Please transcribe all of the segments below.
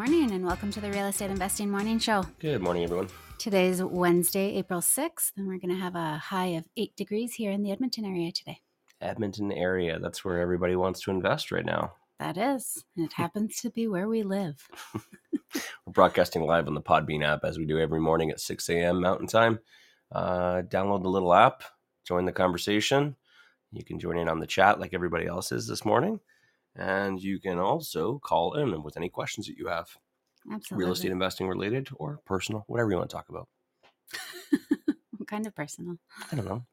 Morning and welcome to the Real Estate Investing Morning Show. Good morning, everyone. Today's Wednesday, April 6th, and we're going to have a high of 8 degrees here in the Edmonton area today. Edmonton area. That's where everybody wants to invest right now. That is, and it happens to be where we live. We're broadcasting live on the Podbean app as we do every morning at 6 a.m. Mountain Time. Uh, download the little app, join the conversation. You can join in on the chat like everybody else is this morning. And you can also call in with any questions that you have, Absolutely. real estate investing related or personal, whatever you want to talk about. What kind of personal? I don't know.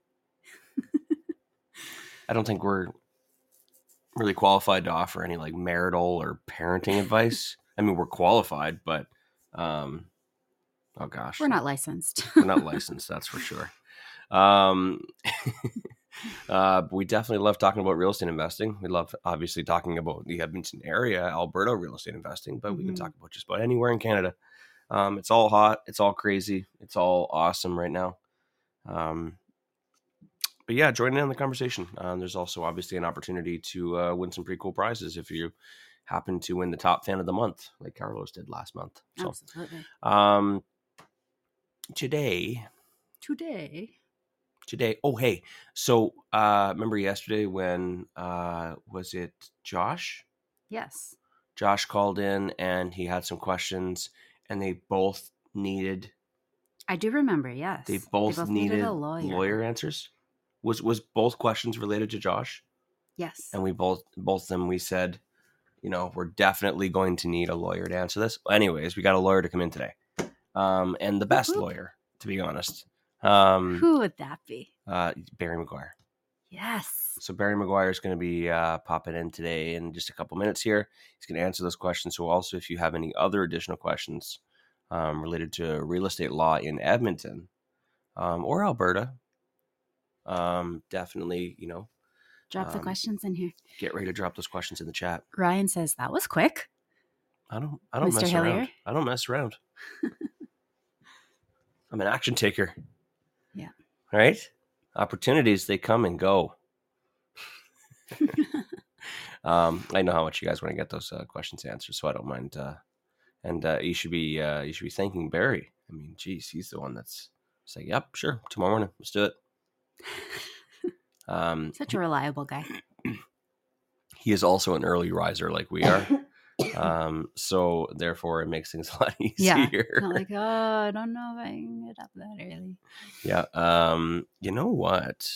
I don't think we're really qualified to offer any like marital or parenting advice. I mean, we're qualified, but um, oh gosh, We're not licensed. we're not licensed. That's for sure. Um, uh, we definitely love talking about real estate investing. We love obviously talking about the Edmonton area, Alberta real estate investing, but we can Mhm. talk about just about anywhere in Canada. Um, it's all hot. It's all crazy. It's all awesome right now. Um, but yeah, join in on the conversation. Um, there's also obviously an opportunity to uh, win some pretty cool prizes if you happen to win the top fan of the month, like Carlos did last month. So, Absolutely. um, today, Today. Today, oh hey, so uh, remember yesterday when uh, was it Josh? Yes. Josh called in and he had some questions, and they both needed I do remember, yes. they both, needed, a lawyer. lawyer answers. Was was both questions related to Josh? Yes. and we both both of them we said you know we're definitely going to need a lawyer to answer this anyways we got a lawyer to come in today um and the best whoop. lawyer to be honest um Who would that be? uh barry mcguire Yes. so barry mcguire is going to be uh popping in today in just a couple minutes here he's going to answer those questions so also if you have any other additional questions um, related to real estate law in edmonton um, or alberta um definitely you know Drop the Um, questions in here. get ready to drop those questions in the chat Ryan says that was quick. I don't I don't Mr. mess Hillier? around. I don't mess around. I'm an action taker. Yeah. Right? Opportunities they come and go. um, I know how much you guys want to get those uh, questions answered, so I don't mind. Uh, and uh, you should be uh, you should be thanking Barry. I mean, geez, he's the one that's say, "Yep, sure, tomorrow morning, let's do it." Um, Such a reliable guy. he is also an early riser, like we are. um, so therefore, it makes things a lot Yeah. easier. Not like, oh, I don't know if I can get up that early. Yeah. Um, you know what?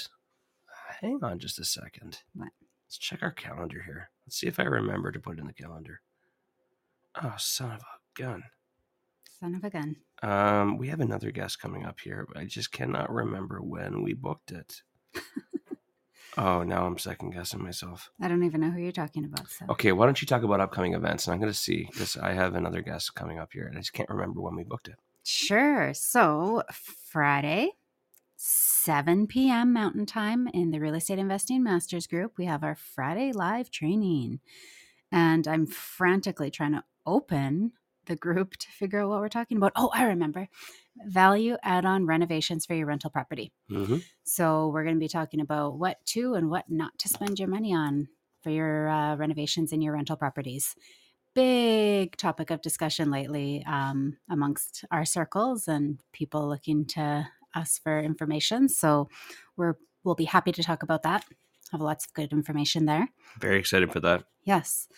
Hang on just a second. What? Let's check our calendar here. Let's see if I remember to put it in the calendar. Oh, son of a gun. Son of a gun. Um, we have another guest coming up here, but I just cannot remember when we booked it. oh, now I'm second guessing myself. I don't even know who you're talking about. So Okay, why don't you talk about upcoming events? And I'm going to see because I have another guest coming up here, and I just can't remember when we booked it. sure. So Friday, 7 p.m. Mountain Time in the Real Estate Investing Masters Group, we have our Friday live training, and I'm frantically trying to open the group to figure out what we're talking about. Oh, I remember. Value add-on renovations for your rental property. Mm-hmm. So we're going to be talking about what to and what not to spend your money on for your uh, renovations in your rental properties. Big topic of discussion lately um, amongst our circles and people looking to us for information. So we're we'll be happy to talk about that. Have lots of good information there. Very excited for that. Yes.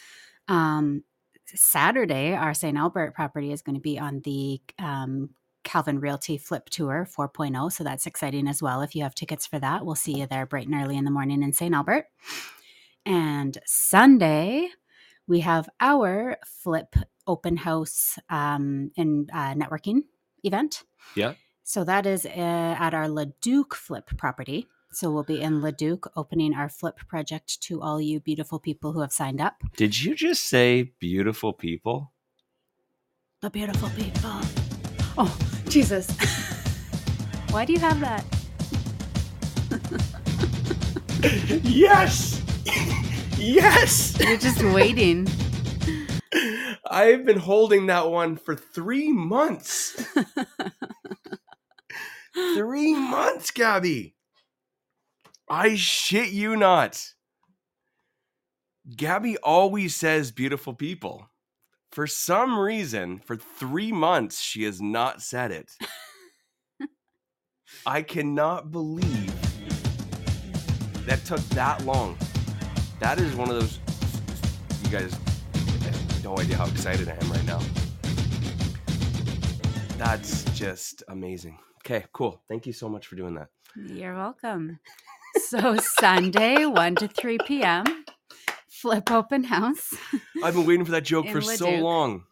Um, Saturday, our St. Albert property is going to be on the um, Calvin Realty Flip Tour 4.0. So that's exciting as well. If you have tickets for that, we'll see you there bright and early in the morning in St. Albert. And Sunday, we have our Flip open house um, and uh, networking event. Yeah. So that is uh, at our Leduc Flip property. So we'll be in Leduc opening our Flip project to all you beautiful people who have signed up. Did you just say beautiful people? the beautiful people. Oh, Jesus. Why do you have that? yes, yes. You're just waiting. I've been holding that one for three months. three months, Gabby. I shit you not. Gabby always says beautiful people. For some reason, for three months, she has not said it. I cannot believe that took that long. That is one of those. You guys have no idea how excited I am right now. That's just amazing. Okay, cool. Thank you so much for doing that. You're welcome. So Sunday, 1 to 3 p.m. Flip open house. I've been waiting for that joke for so long.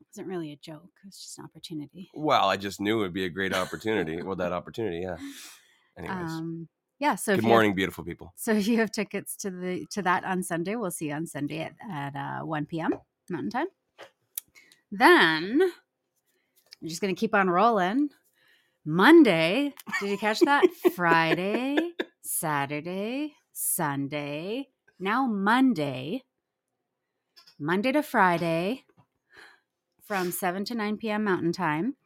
It wasn't really a joke. It was just an opportunity. Well, I just knew it would be a great opportunity. well, that opportunity, yeah. Anyways, Um, yeah. So good you have- morning, beautiful people. so if you have tickets to the to that on Sunday, we'll see you on Sunday at, at uh, 1 p.m. Mountain Time. Then we're just gonna keep on rolling. Monday, did you catch that? Friday, Saturday, Sunday, now Monday, Monday to Friday, from 7 to 9 p.m. Mountain Time.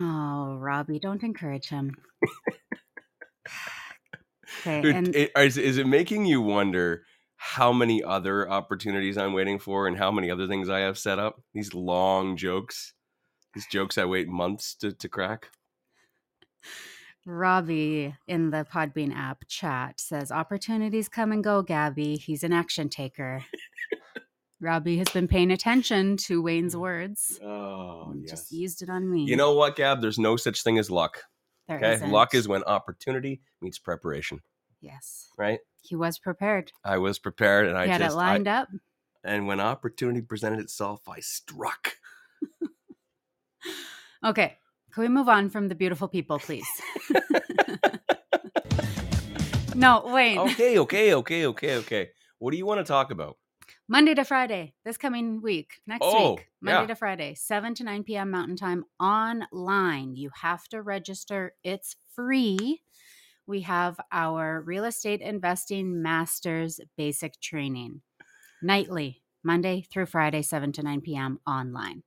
Oh, Robbie, don't encourage him. Okay, Dude, and it- is, is it making you wonder how many other opportunities I'm waiting for and how many other things I have set up? These long jokes, these jokes I wait months to, to crack. Robbie in the Podbean app chat says, Opportunities come and go, Gabby. He's an action taker. Robbie has been paying attention to Wayne's mm. words. Oh, and Just used it on me. You know what, Gab? There's no such thing as luck. There Okay, isn't. luck is when opportunity meets preparation. Yes. Right? He was prepared. I was prepared, and I had just it lined I, up. and when opportunity presented itself, I struck. Okay. Can we move on from the beautiful people, please? no, Wayne. okay, okay, okay, okay, okay. What do you want to talk about? Monday to Friday, this coming week, next Oh, week, Monday yeah. to Friday, 7 to 9 p.m. Mountain Time online. You have to register, it's free. We have our real estate investing masters basic training nightly, Monday through Friday, 7 to 9 p.m. online.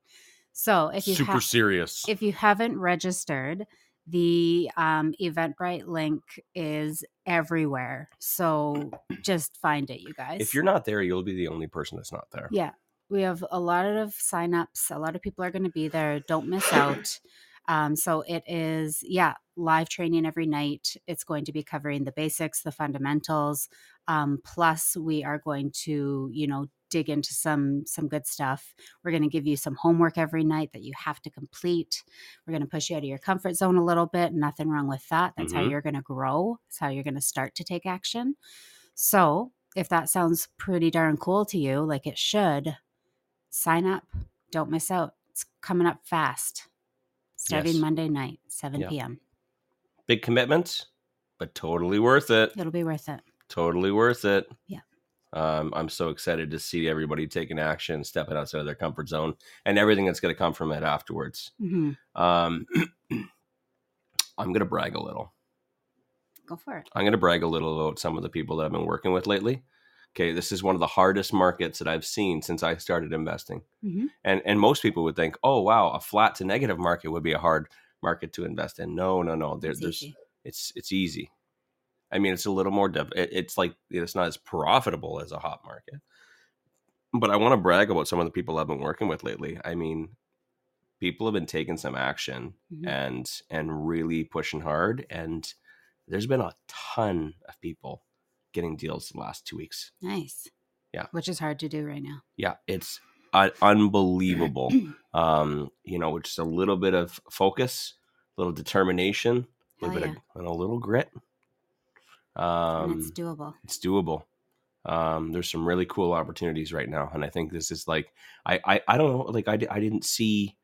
So if you Super have serious. if you haven't registered, the um, Eventbrite link is everywhere. So just find it, you guys. if you're not there, you'll be the only person that's not there. Yeah, we have a lot of signups. A lot of people are going to be there. Don't miss out. Um, so it is, yeah, live training every night. It's going to be covering the basics, the fundamentals. Um, plus, we are going to, you know, dig into some some good stuff. We're going to give you some homework every night that you have to complete. We're going to push you out of your comfort zone a little bit. Nothing wrong with that. That's how Mhm. you're going to grow. That's how you're going to start to take action. So, if that sounds pretty darn cool to you, like it should, sign up. Don't miss out. It's coming up fast. Starting Yes. Monday night, 7 Yeah. p.m. Big commitment, but totally worth it. It'll be worth it. Totally worth it. Yeah. Um, I'm so excited to see everybody taking action, stepping outside of their comfort zone, and everything that's going to come from it afterwards. hmm Um, I'm going to brag a little. Go for it. I'm going to brag a little about some of the people that I've been working with lately. Okay, this is one of the hardest markets that I've seen since I started investing. Mhm. And and most people would think, oh wow, a flat to negative market would be a hard market to invest in. No, no, no. There, It's there's easy. it's it's easy. I mean, it's a little more. It's like it's not as profitable as a hot market. But I want to brag about some of the people I've been working with lately. I mean, people have been taking some action Mhm. and and really pushing hard. And there's been a ton of people getting deals the last two weeks. Nice. Yeah. Which is hard to do right now. Yeah, it's un- unbelievable. um, you know, just a little bit of focus, a little determination, a little Hell bit of and a little grit. Um, and it's doable. it's doable. Um, there's some really cool opportunities right now, and I think this is like I I, I don't know, like I, I didn't see,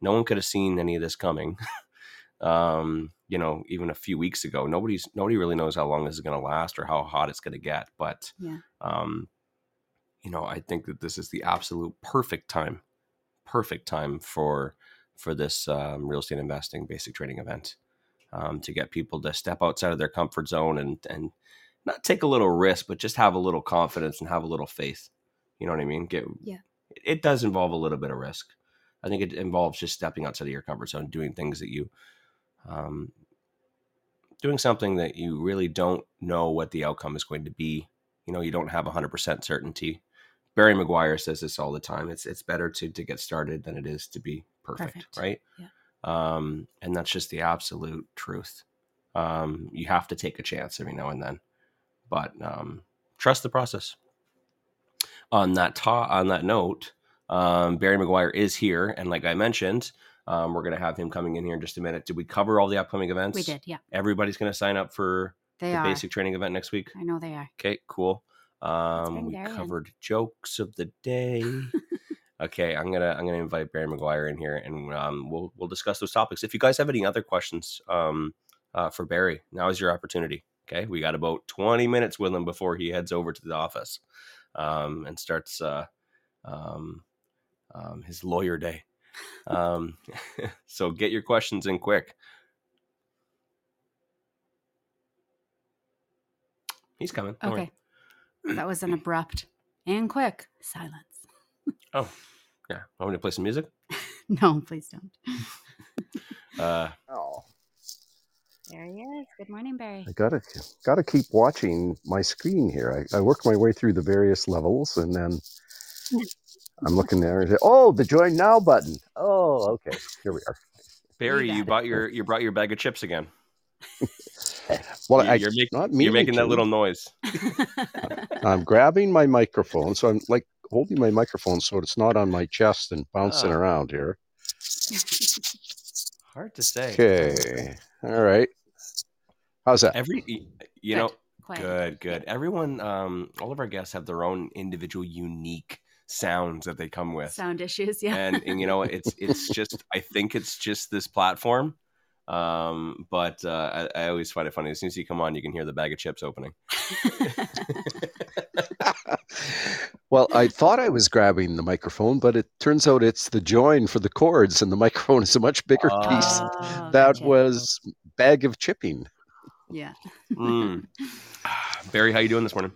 no one could have seen any of this coming. um, you know, even a few weeks ago, nobody's nobody really knows how long this is going to last or how hot it's going to get, but Yeah. um, you know, I think that this is the absolute perfect time perfect time for for this um, real estate investing basic training event um, to get people to step outside of their comfort zone and and not take a little risk, but just have a little confidence and have a little faith. You know what I mean? Get Yeah. It does involve a little bit of risk. I think it involves just stepping outside of your comfort zone, doing things that you, um, doing something that you really don't know what the outcome is going to be. You know, you don't have 100% certainty. Barry McGuire says this all the time. It's it's better to to get started than it is to be perfect, Perfect. right? Yeah. Um, and that's just the absolute truth. Um, you have to take a chance every now and then, but um, trust the process. On that ta- on that note, um, Barry McGuire is here, and like I mentioned, um, we're going to have him coming in here in just a minute. Did we cover all the upcoming events? We did, yeah. Everybody's going to sign up for They the are. basic training event next week. I know they are. Okay, cool. Um, we in. covered jokes of the day. okay, I'm gonna I'm gonna invite Barry McGuire in here, and um, we'll we'll discuss those topics. If you guys have any other questions um, uh, for Barry, now is your opportunity. Okay, we got about 20 minutes with him before he heads over to the office um, and starts uh, um, um, his lawyer day. Um, so get your questions in quick. He's coming. Don't worry. Okay. that was an abrupt and quick silence. Oh, yeah. Want me to play some music? No, please don't. Uh, Oh, There he is. Good morning, Barry. I gotta gotta keep watching my screen here. I, I work my way through the various levels, and then I'm looking there and say, "Oh, the join now button." Oh, okay, here we are. Barry, got you it. bought your you brought your bag of chips again. Well, You- I, you're, making not you're meaning making that little noise. I'm grabbing my microphone, so I'm like holding my microphone so it's not on my chest and bouncing Ah. around here. Hard to say. Okay, all right. How's that? Every you Good. know, Quiet. good, good. Everyone, um, all of our guests have their own individual, unique sounds that they come with, Sound issues, yeah. and and you know, it's it's just. I think it's just this platform. Um, but uh, I, I always find it funny. As soon as you come on, you can hear the bag of chips opening. well, I thought I was grabbing the microphone, but it turns out it's the join for the cords, and the microphone is a much bigger piece. Oh, That gotcha. was bag of chipping. yeah. Mm. Barry, how you doing this morning?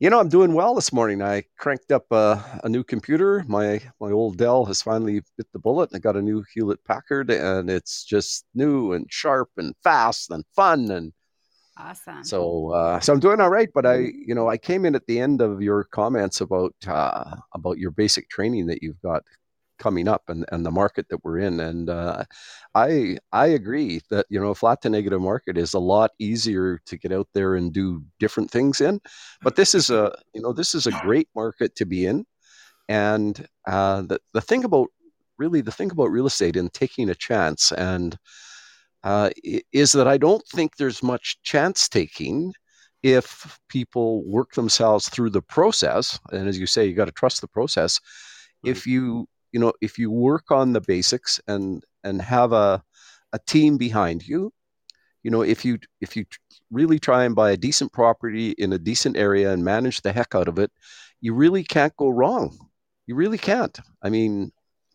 You know, I'm doing well this morning. I cranked up a, a new computer. My my old Dell has finally bit the bullet. I got a new Hewlett Packard, and it's just new and sharp and fast and fun. And Awesome. so, uh, so I'm doing all right. But I, you know, I came in at the end of your comments about uh, about your basic training that you've got coming up and, and the market that we're in. And uh, I I agree that you know, a flat to negative market is a lot easier to get out there and do different things in. But this is a you know this is a great market to be in. And uh, the the thing about really the thing about real estate and taking a chance and uh, is that I don't think there's much chance taking if people work themselves through the process. And as you say, you got to trust the process. If you you know if you work on the basics and and have a a team behind you, you know if you if you really try and buy a decent property in a decent area and manage the heck out of it, you really can't go wrong. You really can't. I mean,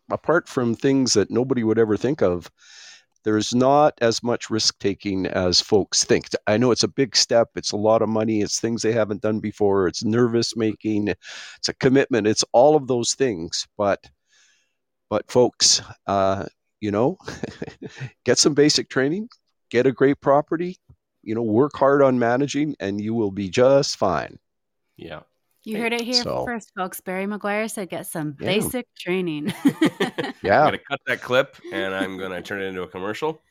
apart from things that nobody would ever think of, there's not as much risk taking as folks think. I know it's a big step, it's a lot of money, it's things they haven't done before, it's nervous making, it's a commitment, it's all of those things. But but folks, uh, you know, get some basic training, get a great property, you know, work hard on managing, and you will be just fine. Yeah. you heard it here So- first, folks. Barry McGuire said get some Yeah. basic training. yeah, I'm Yeah, gonna cut that clip and I'm gonna turn it into a commercial.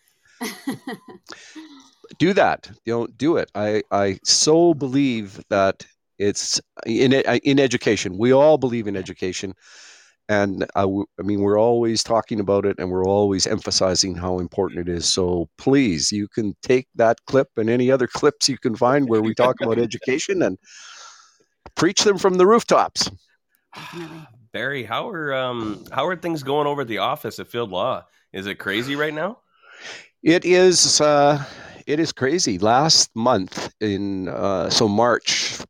do that. You know, do it. I I so believe that it's in in education. We all believe in education, and I, w- I mean we're always talking about it, and we're always emphasizing how important it is. So please, you can take that clip and any other clips you can find where we talk about education and preach them from the rooftops. Barry, how are um how are things going over at the office at Field Law? Is it crazy right now? It is uh, it is crazy. Last month in uh, so March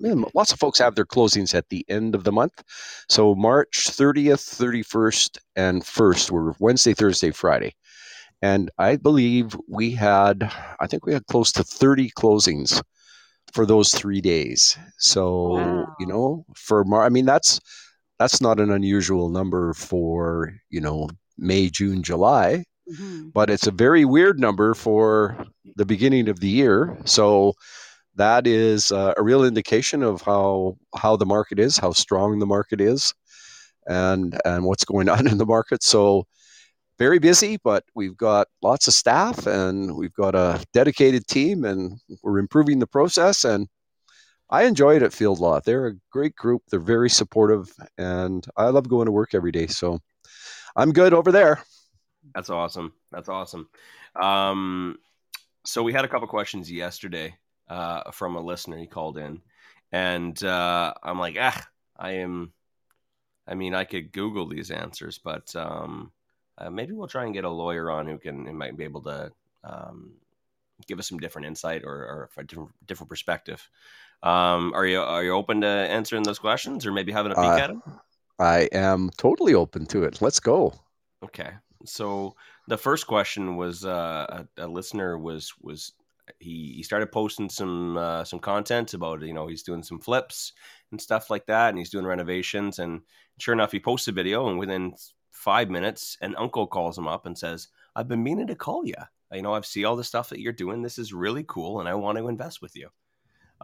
lots of folks have their closings at the end of the month. So March 30th, 31st, and 1st were Wednesday, Thursday, Friday. And I believe we had, I think we had close to 30 closings for those three days. So, wow. you know, for Mar, I mean, that's, that's not an unusual number for, you know, May, June, July, mm-hmm. but it's a very weird number for the beginning of the year. So, that is uh, a real indication of how how the market is, how strong the market is, and and what's going on in the market. So very busy, but we've got lots of staff and we've got a dedicated team, and we're improving the process. And I enjoy it at Field Law. They're a great group. They're very supportive, and I love going to work every day. So I'm good over there. That's awesome. That's awesome. Um, so we had a couple questions yesterday uh, from a listener. He called in, and uh, I'm like, ah, I am. I mean, I could Google these answers, but um, uh, maybe we'll try and get a lawyer on who can who might be able to um, give us some different insight or, or a different different perspective. Um, are you are you open to answering those questions, or maybe having a peek uh, at them? I am totally open to it. Let's go. Okay, so the first question was uh, a, a listener was was he he started posting some uh, some content about you know he's doing some flips and stuff like that, and he's doing renovations. And sure enough, he posts a video, and within five minutes, an uncle calls him up and says, "I've been meaning to call you. You know, I've see all the stuff that you're doing. This is really cool, and I want to invest with you."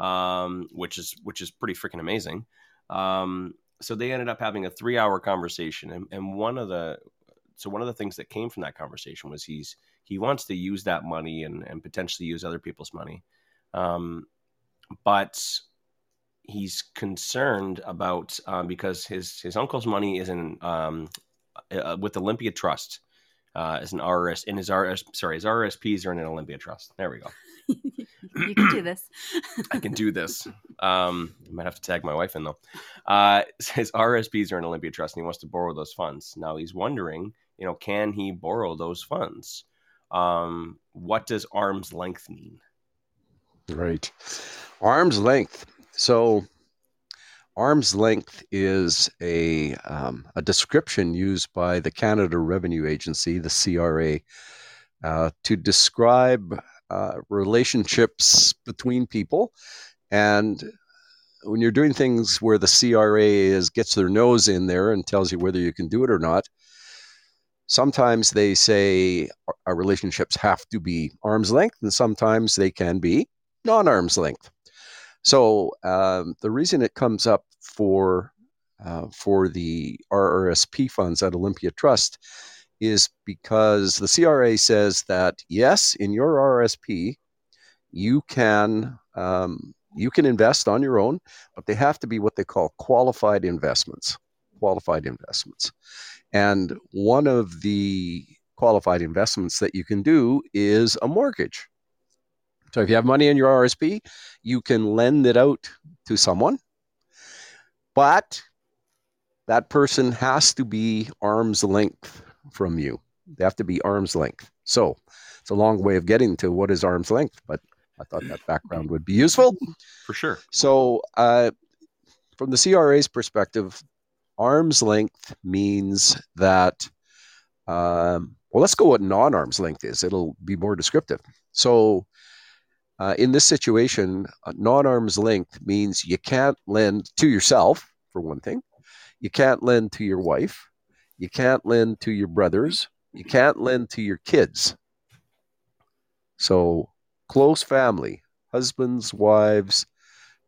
Um, which is which is pretty freaking amazing. Um, so they ended up having a three hour conversation, and, and one of the so one of the things that came from that conversation was he's he wants to use that money and, and potentially use other people's money. Um, but he's concerned about um, because his his uncle's money is in um, uh, with Olympia Trust uh, as an RS in his RS sorry his RSPs are in an Olympia Trust. There we go. you can do this. I can do this. Um, I might have to tag my wife in though. Uh, his RSPs are in Olympia Trust, and he wants to borrow those funds. Now he's wondering, you know, can he borrow those funds? Um, what does arm's length mean? Right. Arm's length. So, arm's length is a, um, a description used by the Canada Revenue Agency, the CRA, uh, to describe uh, relationships between people. And when you're doing things where the CRA is gets their nose in there and tells you whether you can do it or not, sometimes they say our relationships have to be arm's length, and sometimes they can be non arm's length. So um, the reason it comes up for uh, for the RRSP funds at Olympia Trust is because the CRA says that yes, in your RRSP, you can um, you can invest on your own, but they have to be what they call qualified investments. Qualified investments. And one of the qualified investments that you can do is a mortgage. So if you have money in your RSP, you can lend it out to someone, but that person has to be arm's length from you. They have to be arm's length. So it's a long way of getting to what is arm's length, but I thought that background would be useful. For sure. So, uh, from the CRA's perspective, arm's length means that, um, well, let's go what non arm's length is. It'll be more descriptive. So, uh, in this situation, uh, non arm's length means you can't lend to yourself, for one thing. You can't lend to your wife. You can't lend to your brothers. You can't lend to your kids. So, close family, husbands, wives,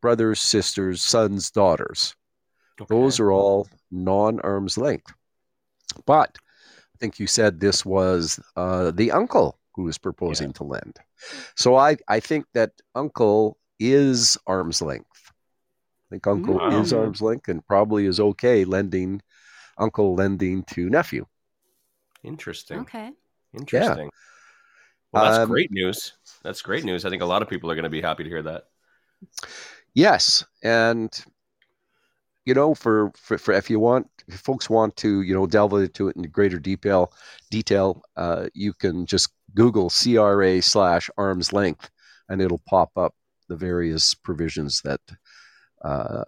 brothers, sisters, sons, daughters. Okay. Those are all non arm's length. But I think you said this was uh, the uncle who was proposing yeah. to lend. So I, I think that uncle is arm's length. I think uncle wow. is arm's length and probably is okay lending, uncle lending to nephew. Interesting. Okay. Interesting. Yeah. Well, that's um, great news. That's great news. I think a lot of people are going to be happy to hear that. Yes, and you know, for, for, for if you want, if folks want to, you know, delve into it in greater detail, detail, uh, you can just Google CRA slash arm's length, and it'll pop up the various provisions that uh,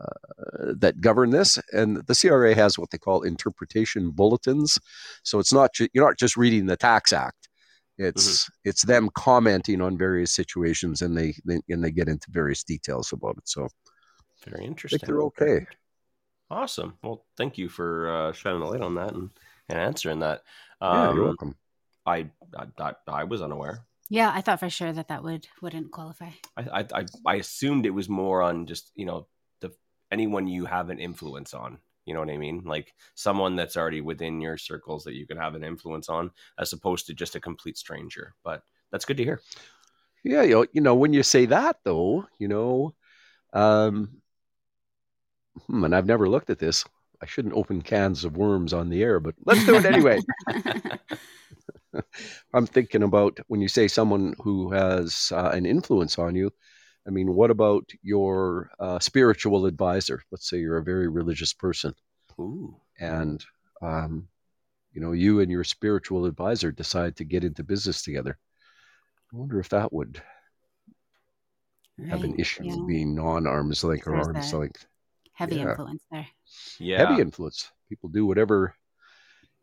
that govern this. And the CRA has what they call interpretation bulletins. So it's not ju- you're not just reading the Tax Act. It's mm-hmm. it's them commenting on various situations, and they, they, and they get into various details about it. So very interesting. they're okay. Awesome. Well, thank you for uh, shedding the light on that and, and answering that. Um, yeah, you're um, welcome. I, I I was unaware. Yeah, I thought for sure that that would wouldn't qualify. I I I assumed it was more on just you know the anyone you have an influence on. You know what I mean? Like someone that's already within your circles that you can have an influence on, as opposed to just a complete stranger. But that's good to hear. Yeah, you know, you know when you say that though, you know, um, hmm, and I've never looked at this. I shouldn't open cans of worms on the air, but let's do it anyway. I'm thinking about when you say someone who has uh, an influence on you. I mean, what about your uh, spiritual advisor? Let's say you're a very religious person, Ooh. and um, you know you and your spiritual advisor decide to get into business together. I wonder if that would right. have an issue yeah. being non-arm's length or arm's length. Heavy yeah. influence there. Yeah, heavy influence. People do whatever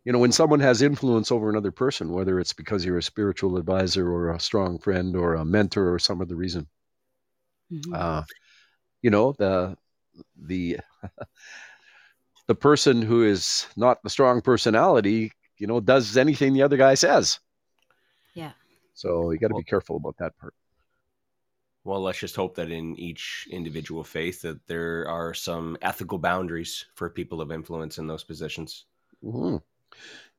you know, when someone has influence over another person, whether it's because you're a spiritual advisor or a strong friend or a mentor or some other reason, mm-hmm. uh, you know, the the the person who is not the strong personality, you know, does anything the other guy says. Yeah. So you got to well, be careful about that part. Well, let's just hope that in each individual faith that there are some ethical boundaries for people of influence in those positions. Mm-hmm.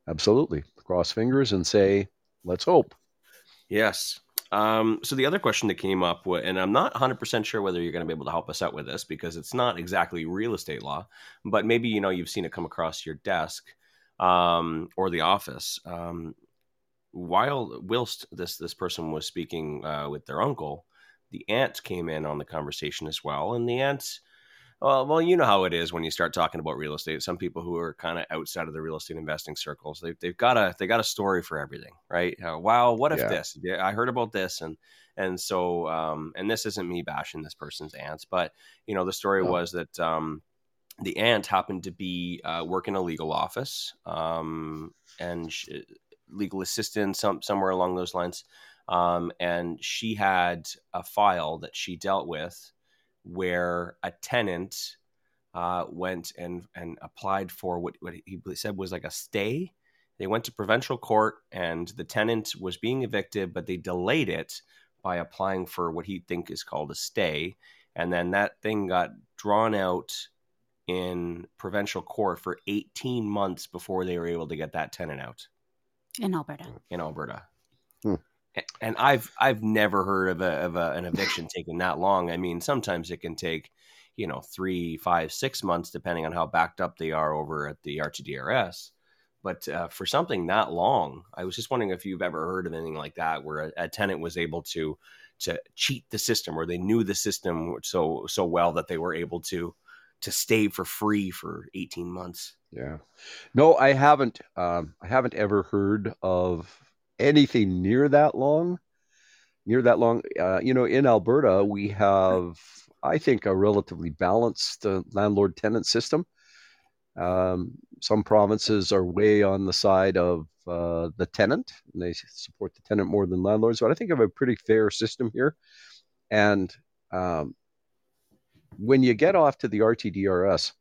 Absolutely. Cross fingers and say, let's hope. Yes. Um, so the other question that came up, and I'm not 100% sure whether you're going to be able to help us out with this because it's not exactly real estate law, but maybe you know you've seen it come across your desk um, or the office. Um, while whilst this this person was speaking uh, with their uncle, the ants came in on the conversation as well, and the ants, well, well, you know how it is when you start talking about real estate. Some people who are kind of outside of the real estate investing circles, they've, they've got a they got a story for everything, right? Uh, wow, what if yeah. this? Yeah, I heard about this, and and so um, and this isn't me bashing this person's ants, but you know the story oh. was that um, the aunt happened to be uh, working a legal office um, and she, legal assistant, some somewhere along those lines, um, and she had a file that she dealt with where a tenant uh, went and and applied for what, what he said was like a stay. They went to provincial court, and the tenant was being evicted, but they delayed it by applying for what he think is called a stay, and then that thing got drawn out in provincial court for 18 months before they were able to get that tenant out in Alberta. In Alberta. Hmm and I've I've never heard of, a, of a, an eviction taking that long. I mean, sometimes it can take, you know, three, five, six months, depending on how backed up they are over at the RTDRS. But uh, for something that long, I was just wondering if you've ever heard of anything like that, where a, a tenant was able to to cheat the system, or they knew the system so so well that they were able to to stay for free for 18 months. Yeah. No, I haven't um, I haven't ever heard of anything near that long, near that long. Uh, you know, in Alberta, we have, I think, a relatively balanced uh, landlord tenant system. Um, some provinces are way on the side of uh, the tenant, and they support the tenant more than landlords. But I think I have a pretty fair system here. And um, when you get off to the RTDRS,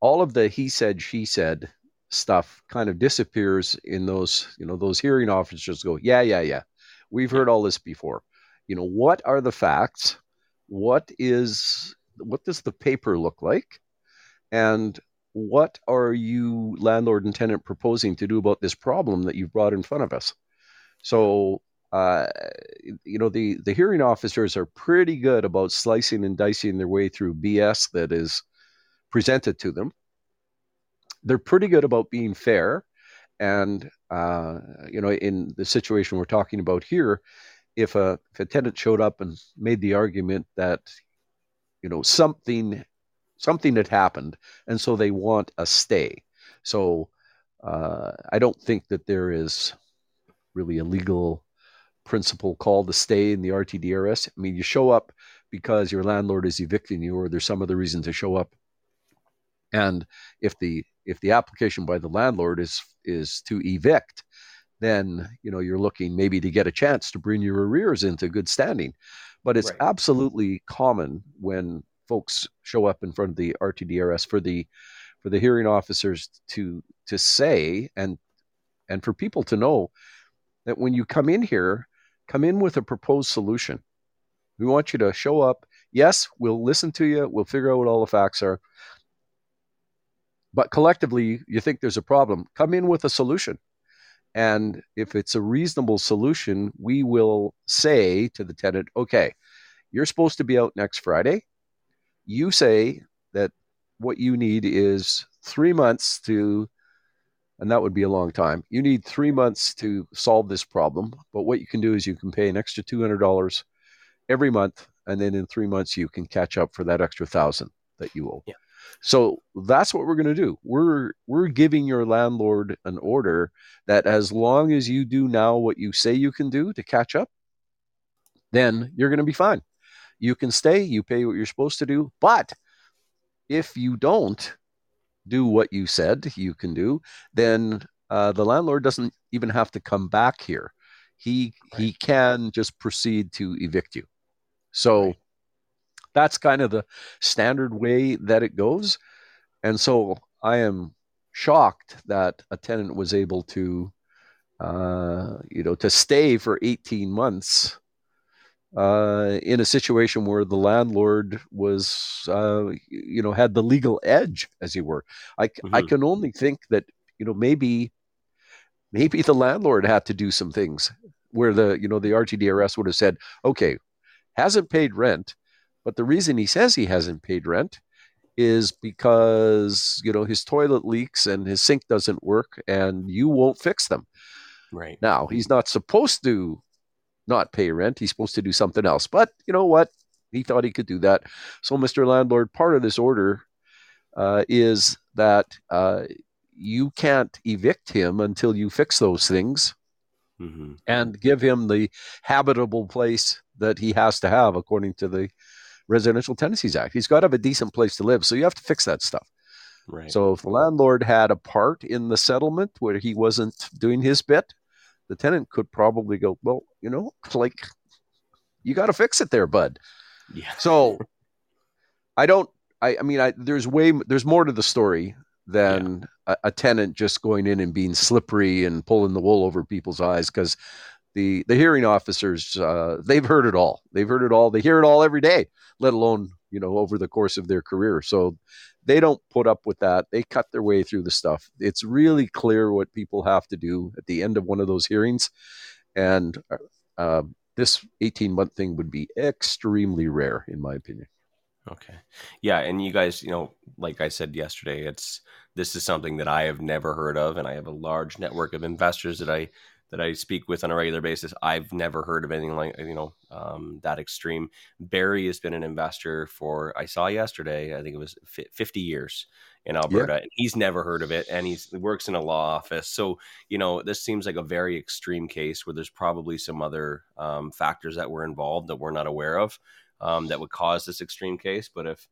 all of the he said, she said stuff kind of disappears in those, you know, those hearing officers go, yeah, yeah, yeah. We've heard all this before. You know, what are the facts? What is what does the paper look like? And what are you landlord and tenant proposing to do about this problem that you've brought in front of us? So uh, you know the the hearing officers are pretty good about slicing and dicing their way through BS that is presented to them they're pretty good about being fair. And uh, you know, in the situation we're talking about here, if a if a tenant showed up and made the argument that you know something something had happened, and so they want a stay. So uh, I don't think that there is really a legal principle called a stay in the RTDRS. I mean, you show up because your landlord is evicting you or there's some other reason to show up. And if the if the application by the landlord is is to evict, then you know you're looking maybe to get a chance to bring your arrears into good standing. But it's Right. absolutely common when folks show up in front of the RTDRS for the for the hearing officers to to say and and for people to know that when you come in here, come in with a proposed solution. We want you to show up. Yes, we'll listen to you. We'll figure out what all the facts are. But collectively, you think there's a problem. Come in with a solution. And if it's a reasonable solution, we will say to the tenant, okay, you're supposed to be out next Friday. You say that what you need is three months to, and that would be a long time. You need three months to solve this problem. But what you can do is you can pay an extra $200 every month. And then in three months, you can catch up for that extra thousand that you owe. Yeah. So that's what we're going to do. We're we're giving your landlord an order that as long as you do now what you say you can do to catch up, then you're going to be fine. You can stay, you pay what you're supposed to do, but if you don't do what you said you can do, then uh, the landlord doesn't even have to come back here. He he can just proceed to evict you. So Right. That's kind of the standard way that it goes. And so I am shocked that a tenant was able to, uh, you know, to stay for 18 months uh, in a situation where the landlord was, uh, you know, had the legal edge, as you were. I, c- I can only think that, you know, maybe, maybe the landlord had to do some things where the, you know, the RTDRS would have said, okay, hasn't paid rent, but the reason he says he hasn't paid rent is because you know his toilet leaks and his sink doesn't work and you won't fix them. Right. Now, he's not supposed to not pay rent. He's supposed to do something else. But you know what? He thought he could do that. So, Mr. Landlord, part of this order uh, is that uh, you can't evict him until you fix those things hmm and give him the habitable place that he has to have according to the Residential Tenancies Act. He's got to have a decent place to live. So you have to fix that stuff. Right. So if the landlord had a part in the settlement where he wasn't doing his bit, the tenant could probably go, well, you know, like you got to fix it there, bud. yeah. So I don't. I, I mean, I, there's way there's more to the story than a, a tenant just going in and being slippery and pulling the wool over people's eyes because the the hearing officers uh, they've heard it all. They've heard it all. They hear it all every day, let alone you know over the course of their career. So they don't put up with that. They cut their way through the stuff. It's really clear what people have to do at the end of one of those hearings, and uh, this 18 month thing would be extremely rare, in my opinion. Okay. Yeah, and you guys, you know, like I said yesterday, it's this is something that I have never heard of, and I have a large network of investors that I that I speak with on a regular basis. I've never heard of anything like you know um, that extreme. Barry has been an investor for I saw yesterday. I think it was fifty years in Alberta, and he's never heard of it, and he's, he works in a law office. So you know, this seems like a very extreme case where there's probably some other um, factors that were involved that we're not aware of um, that would cause this extreme case. But if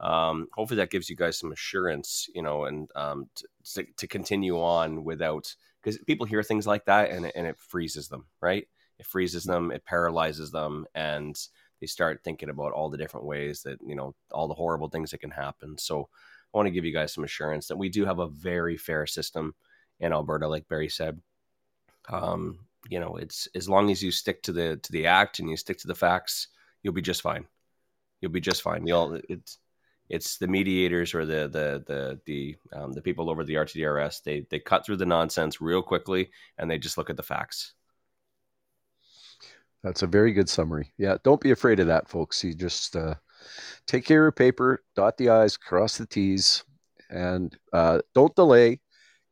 um, hopefully that gives you guys some assurance, you know, and um, to, to continue on without because people hear things like that and it, and it freezes them, right? It freezes them, it paralyzes them, and they start thinking about all the different ways that you know all the horrible things that can happen. So I want to give you guys some assurance that we do have a very fair system in Alberta, like Barry said. Um, you know, it's as long as you stick to the to the act and you stick to the facts, you'll be just fine. You'll be just fine. You'll it's it's the mediators or the the the the um, the people over the RTDRS. They they cut through the nonsense real quickly and they just look at the facts. That's a very good summary. Yeah, don't be afraid of that, folks. You just uh, take care of your paper, dot the I's, cross the T's, and uh, don't delay.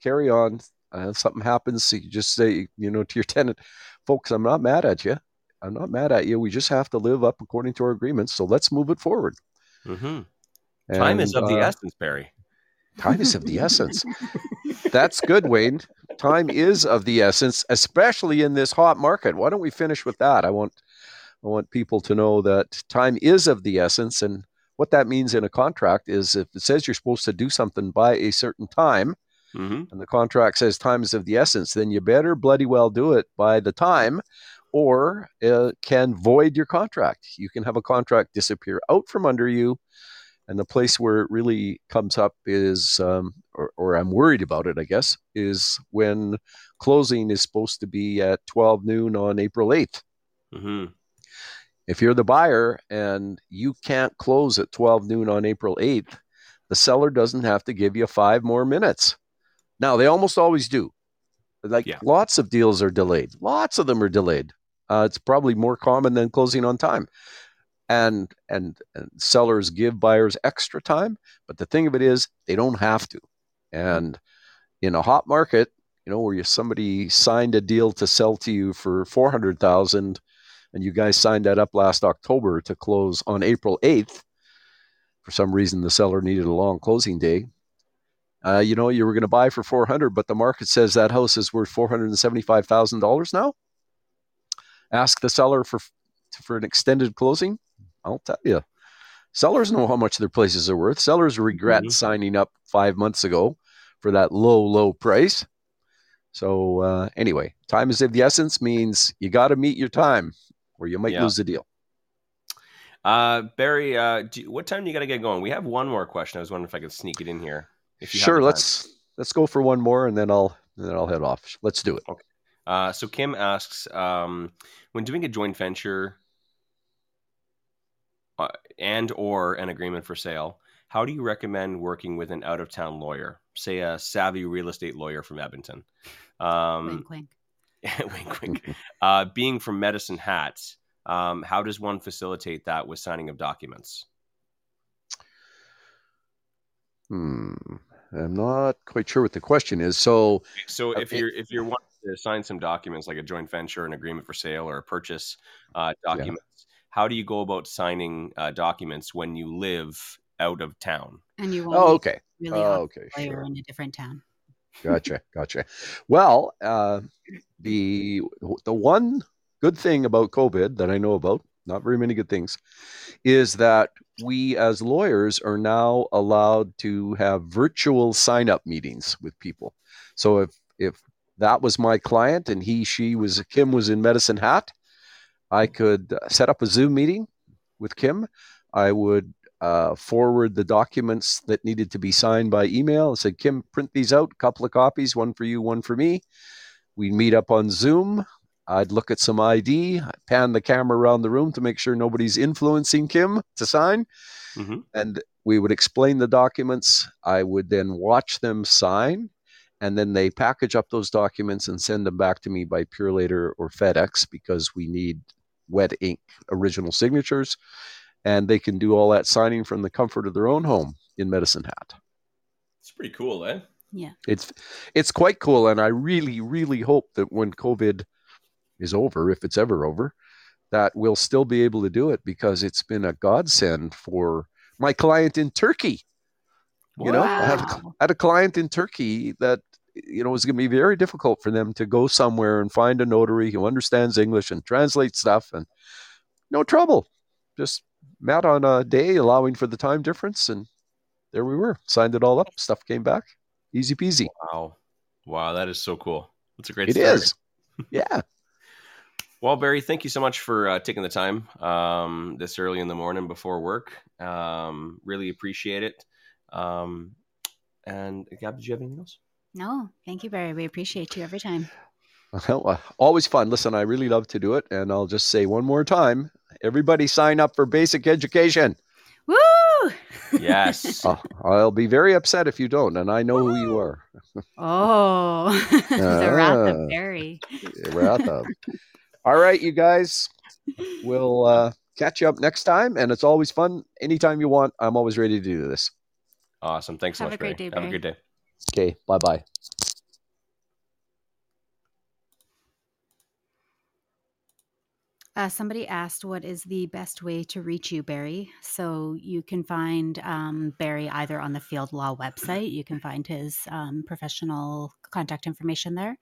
Carry on. Uh, if something happens, you just say, you know, to your tenant, folks, I'm not mad at you. I'm not mad at you. We just have to live up according to our agreements. So let's move it forward. hmm Time is of the uh, essence, Barry. Time is of the essence. That's good, Wayne. Time is of the essence, especially in this hot market. Why don't we finish with that? I want I want people to know that time is of the essence. And what that means in a contract is if it says you're supposed to do something by a certain time, Mm-hmm. and the contract says time is of the essence, then you better bloody well do it by the time or uh, can void your contract. You can have a contract disappear out from under you. And the place where it really comes up is, um, or, or I'm worried about it, I guess, is when closing is supposed to be at 12 noon on April 8th. Mm-hmm. If you're the buyer and you can't close at 12 noon on April 8th, the seller doesn't have to give you five more minutes. Now, they almost always do. Like Yeah. lots of deals are delayed, lots of them are delayed. Uh, it's probably more common than closing on time. And, and and sellers give buyers extra time, but the thing of it is they don't have to. And in a hot market, you know, where you, somebody signed a deal to sell to you for four hundred thousand, and you guys signed that up last October to close on April 8th. For some reason, the seller needed a long closing day. Uh, you know, you were going to buy for 400, but the market says that house is worth $475,000 now. Ask the seller for for an extended closing. I'll tell you, sellers know how much their places are worth. Sellers regret Mhm. signing up five months ago for that low, low price. So uh, anyway, time is of the essence means you got to meet your time, or you might Yeah. lose the deal. Uh, Barry, uh, do, what time do you got to get going? We have one more question. I was wondering if I could sneak it in here. If you Sure, let's let's go for one more, and then I'll then I'll head off. Let's do it. Uh, so Kim asks, um, when doing a joint venture uh, and or an agreement for sale, how do you recommend working with an out of town lawyer, say a savvy real estate lawyer from Edmonton? Um, wink, wink. wink, wink. Uh, being from Medicine Hat, um, how does one facilitate that with signing of documents? Hmm. I'm not quite sure what the question is. So So if Okay. you're if you're wanting to sign some documents like a joint venture, an agreement for sale, or a purchase uh, documents, how do you go about signing uh, documents when you live out of town? And you want Oh, okay. really Oh, okay. lawyer Sure. in a different town. Gotcha. Gotcha. Well, uh, the the one good thing about COVID that I know about, not very many good things, is that we as lawyers are now allowed to have virtual sign up meetings with people. So if if that was my client and he she was Kim was in Medicine Hat, I could set up a Zoom meeting with Kim. I would uh, forward the documents that needed to be signed by email. I said, Kim, print these out, a couple of copies, one for you, one for me. We'd meet up on Zoom. I'd look at some ID, I pan the camera around the room to make sure nobody's influencing Kim to sign, hmm and we would explain the documents. I would then watch them sign, and then they package up those documents and send them back to me by Purolator or FedEx because we need wet ink original signatures, and they can do all that signing from the comfort of their own home in Medicine Hat. It's pretty cool, eh? Yeah, it's it's quite cool, and I really really hope that when COVID is over, if it's ever over, that we'll still be able to do it because it's been a godsend for my client in Turkey. You know, I had, a, Wow. I had a client in Turkey that you know it was going to be very difficult for them to go somewhere and find a notary who understands English and translate stuff, and no trouble. Just met on a day, allowing for the time difference, and there we were. Signed it all up. Stuff came back, easy peasy. Wow, wow, that is so cool. That's a great. It story. is. Yeah. Well, Barry, thank you so much for uh, taking the time um, this early in the morning before work. Um, really appreciate it. Um, and Gab, did you have anything else? No, thank you, Barry. We appreciate you every time. Well, uh, always fun. Listen, I really love to do it. And I'll just say one more time everybody sign up for basic education. Woo! Yes. Uh, I'll be very upset if you don't. And I know who you are. Oh, the wrath Ah. of Barry. Ratha. All right, you guys. We'll uh, catch you up next time. And it's always fun. Anytime you want, I'm always ready to do this. awesome. Thanks so Have much, a great Barry. day, Have a Barry. good day. Okay. Bye bye. Uh, somebody asked, "What is the best way to reach you, Barry?" So you can find um, Barry either on the Field Law website. You can find his um, professional contact information there,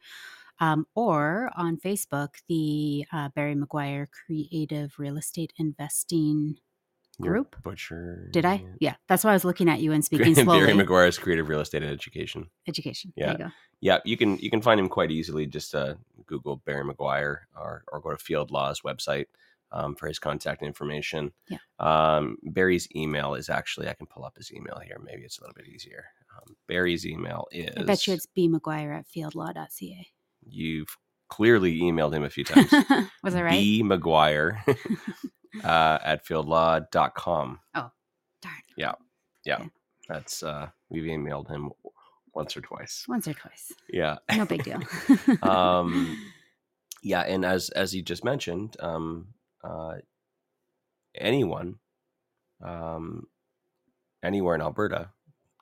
Um, or on Facebook, the uh, Barry McGuire Creative Real Estate Investing Your group. Butcher. Did I? Yeah, that's why I was looking at you and speaking slowly. Barry. McGuire's creative real estate and education. Education. Yeah. There you go. Yeah, you can you can find him quite easily. Just uh, Google Barry McGuire or or go to Field Law's website um, for his contact information. Yeah. Um, Barry's email is actually I can pull up his email here. Maybe it's a little bit easier. Um, Barry's email is. I bet you it's bmcguire at fieldlaw.ca. You've clearly emailed him a few times. was I right? B McGuire uh, at fieldlaw.com. Oh, darn. Yeah. yeah. That's uh, we've emailed him once or twice. Once or twice. Yeah. No big deal. um yeah and as as you just mentioned um uh anyone um anywhere in alberta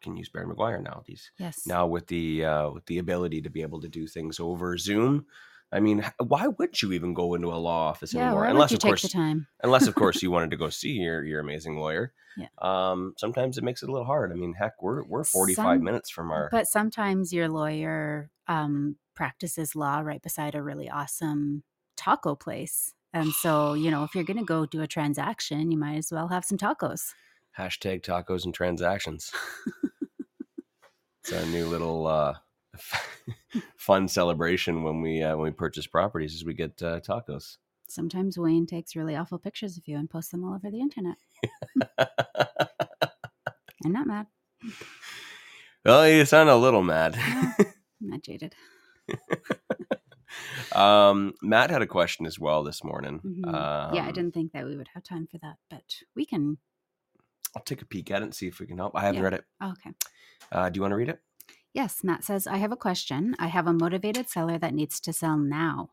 can use barry mcguire now these yes. now with the uh with the ability to be able to do things over zoom i mean why would you even go into a law office yeah, anymore unless of course time? unless of course you wanted to go see your your amazing lawyer Yeah. um sometimes it makes it a little hard i mean heck we're we're 45 Some- minutes from our But sometimes your lawyer um, practices law right beside a really awesome taco place. And so, you know, if you're going to go do a transaction, you might as well have some tacos. hashtag tacos and transactions. it's our new little uh, fun celebration when we uh, when we purchase properties is we get uh, tacos. Sometimes Wayne takes really awful pictures of you and posts them all over the internet. I'm not mad. well, you sound a little mad. I'm not jaded. um, Matt had a question as well this morning. Mhm. yeah, I Um, didn't think that we would have time for that, but we can. I'll take a peek at it and see if we can help. I haven't Yeah. read it. oh, okay. Uh, do you want to read it? Yes, Matt says, I have a question. I have a motivated seller that needs to sell now,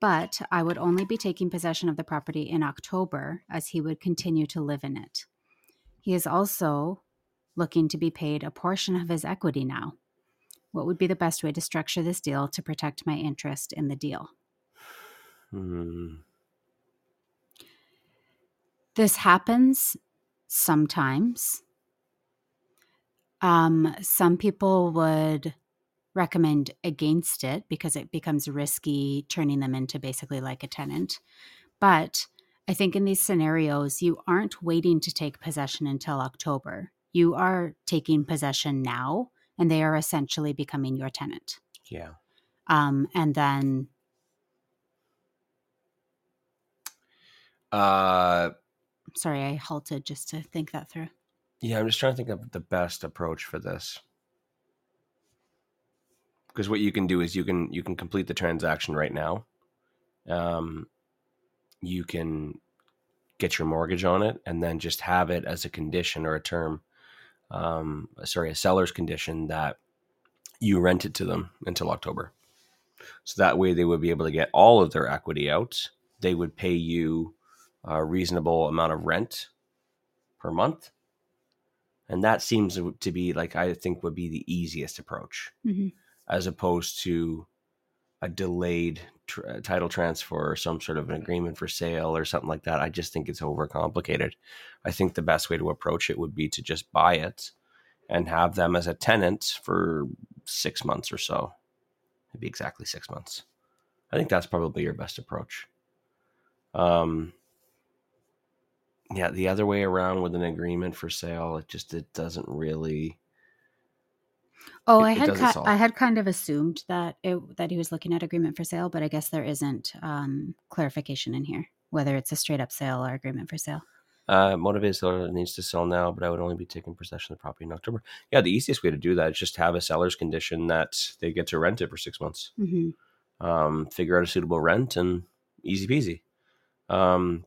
but I would only be taking possession of the property in October as he would continue to live in it. He is also looking to be paid a portion of his equity now. What would be the best way to structure this deal to protect my interest in the deal? Hmm. This happens sometimes. Um, some people would recommend against it because it becomes risky turning them into basically like a tenant. But I think in these scenarios, you aren't waiting to take possession until October. You are taking possession now, and they are essentially becoming your tenant. Yeah. Um, and then, Uh, sorry, I halted just to think that through. Yeah, I'm just trying to think of the best approach for this. Because what you can do is you can you can complete the transaction right now. Um, you can get your mortgage on it and then just have it as a condition or a term. Um, sorry, a seller's condition that you rent it to them until October. So that way they would be able to get all of their equity out. They would pay you a reasonable amount of rent per month and that seems to be like i think would be the easiest approach Mhm. as opposed to a delayed tr- uh, title transfer or some sort of an agreement for sale or something like that. I just think it's overcomplicated. I think the best way to approach it would be to just buy it and have them as a tenant for six months or so. It'd exactly six months. I think that's probably your best approach. Um yeah the other way around with an agreement for sale it just it doesn't really Oh, It- I had ki- I had kind of assumed that it that he was looking at agreement for sale, but I guess there isn't um, clarification in here whether it's a straight up sale or agreement for sale. uh motivated seller needs to sell now but i would only be taking possession of the property in october. Yeah the easiest way to do that is just have a seller's condition that they get to rent it for six months. Hmm um figure out a suitable rent and easy peasy. Um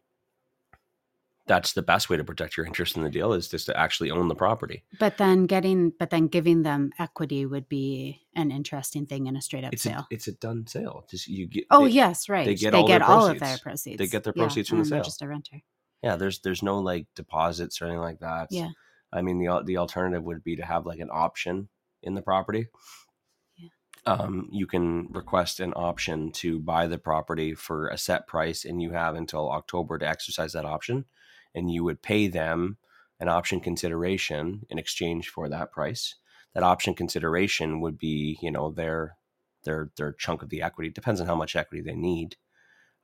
that's the best way to protect your interest in the deal is just to actually own the property But then getting, but then giving them equity would be an interesting thing in a straight up it's sale. a, it's a done sale just you get oh they- yes, right. they get all their all of their proceeds. They get their Yeah, proceeds from the sale. Just a renter. yeah there's there's no like deposits or anything like that Yeah. i mean the the alternative would be to have like an option in the property Yeah. um you can request an option to buy the property for a set price and you have until october to exercise that option and you would pay them an option consideration in exchange for that price that option consideration would be you know their their their chunk of the equity. Depends on how much equity they need,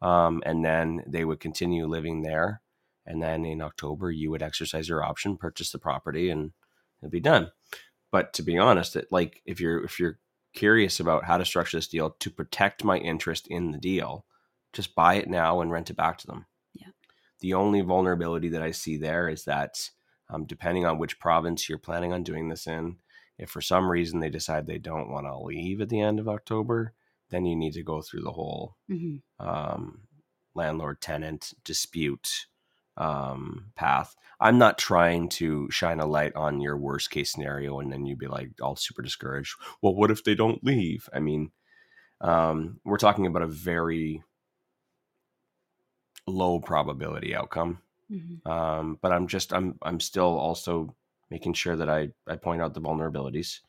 um, and then they would continue living there. And then in October, you would exercise your option, purchase the property, and it'd be done. But to be honest, it, like if you're if you're curious about how to structure this deal to protect my interest in the deal, just buy it now and rent it back to them. The only vulnerability that I see there is that um, depending on which province you're planning on doing this in, if for some reason they decide they don't want to leave at the end of October, then you need to go through the whole Mhm. um, landlord tenant dispute um, path. I'm not trying to shine a light on your worst case scenario and then you'd be like all super discouraged. Well, what if they don't leave? I mean, um, we're talking about a very low probability outcome. Mhm. Um, but I'm just I'm I'm still also making sure that I I point out the vulnerabilities.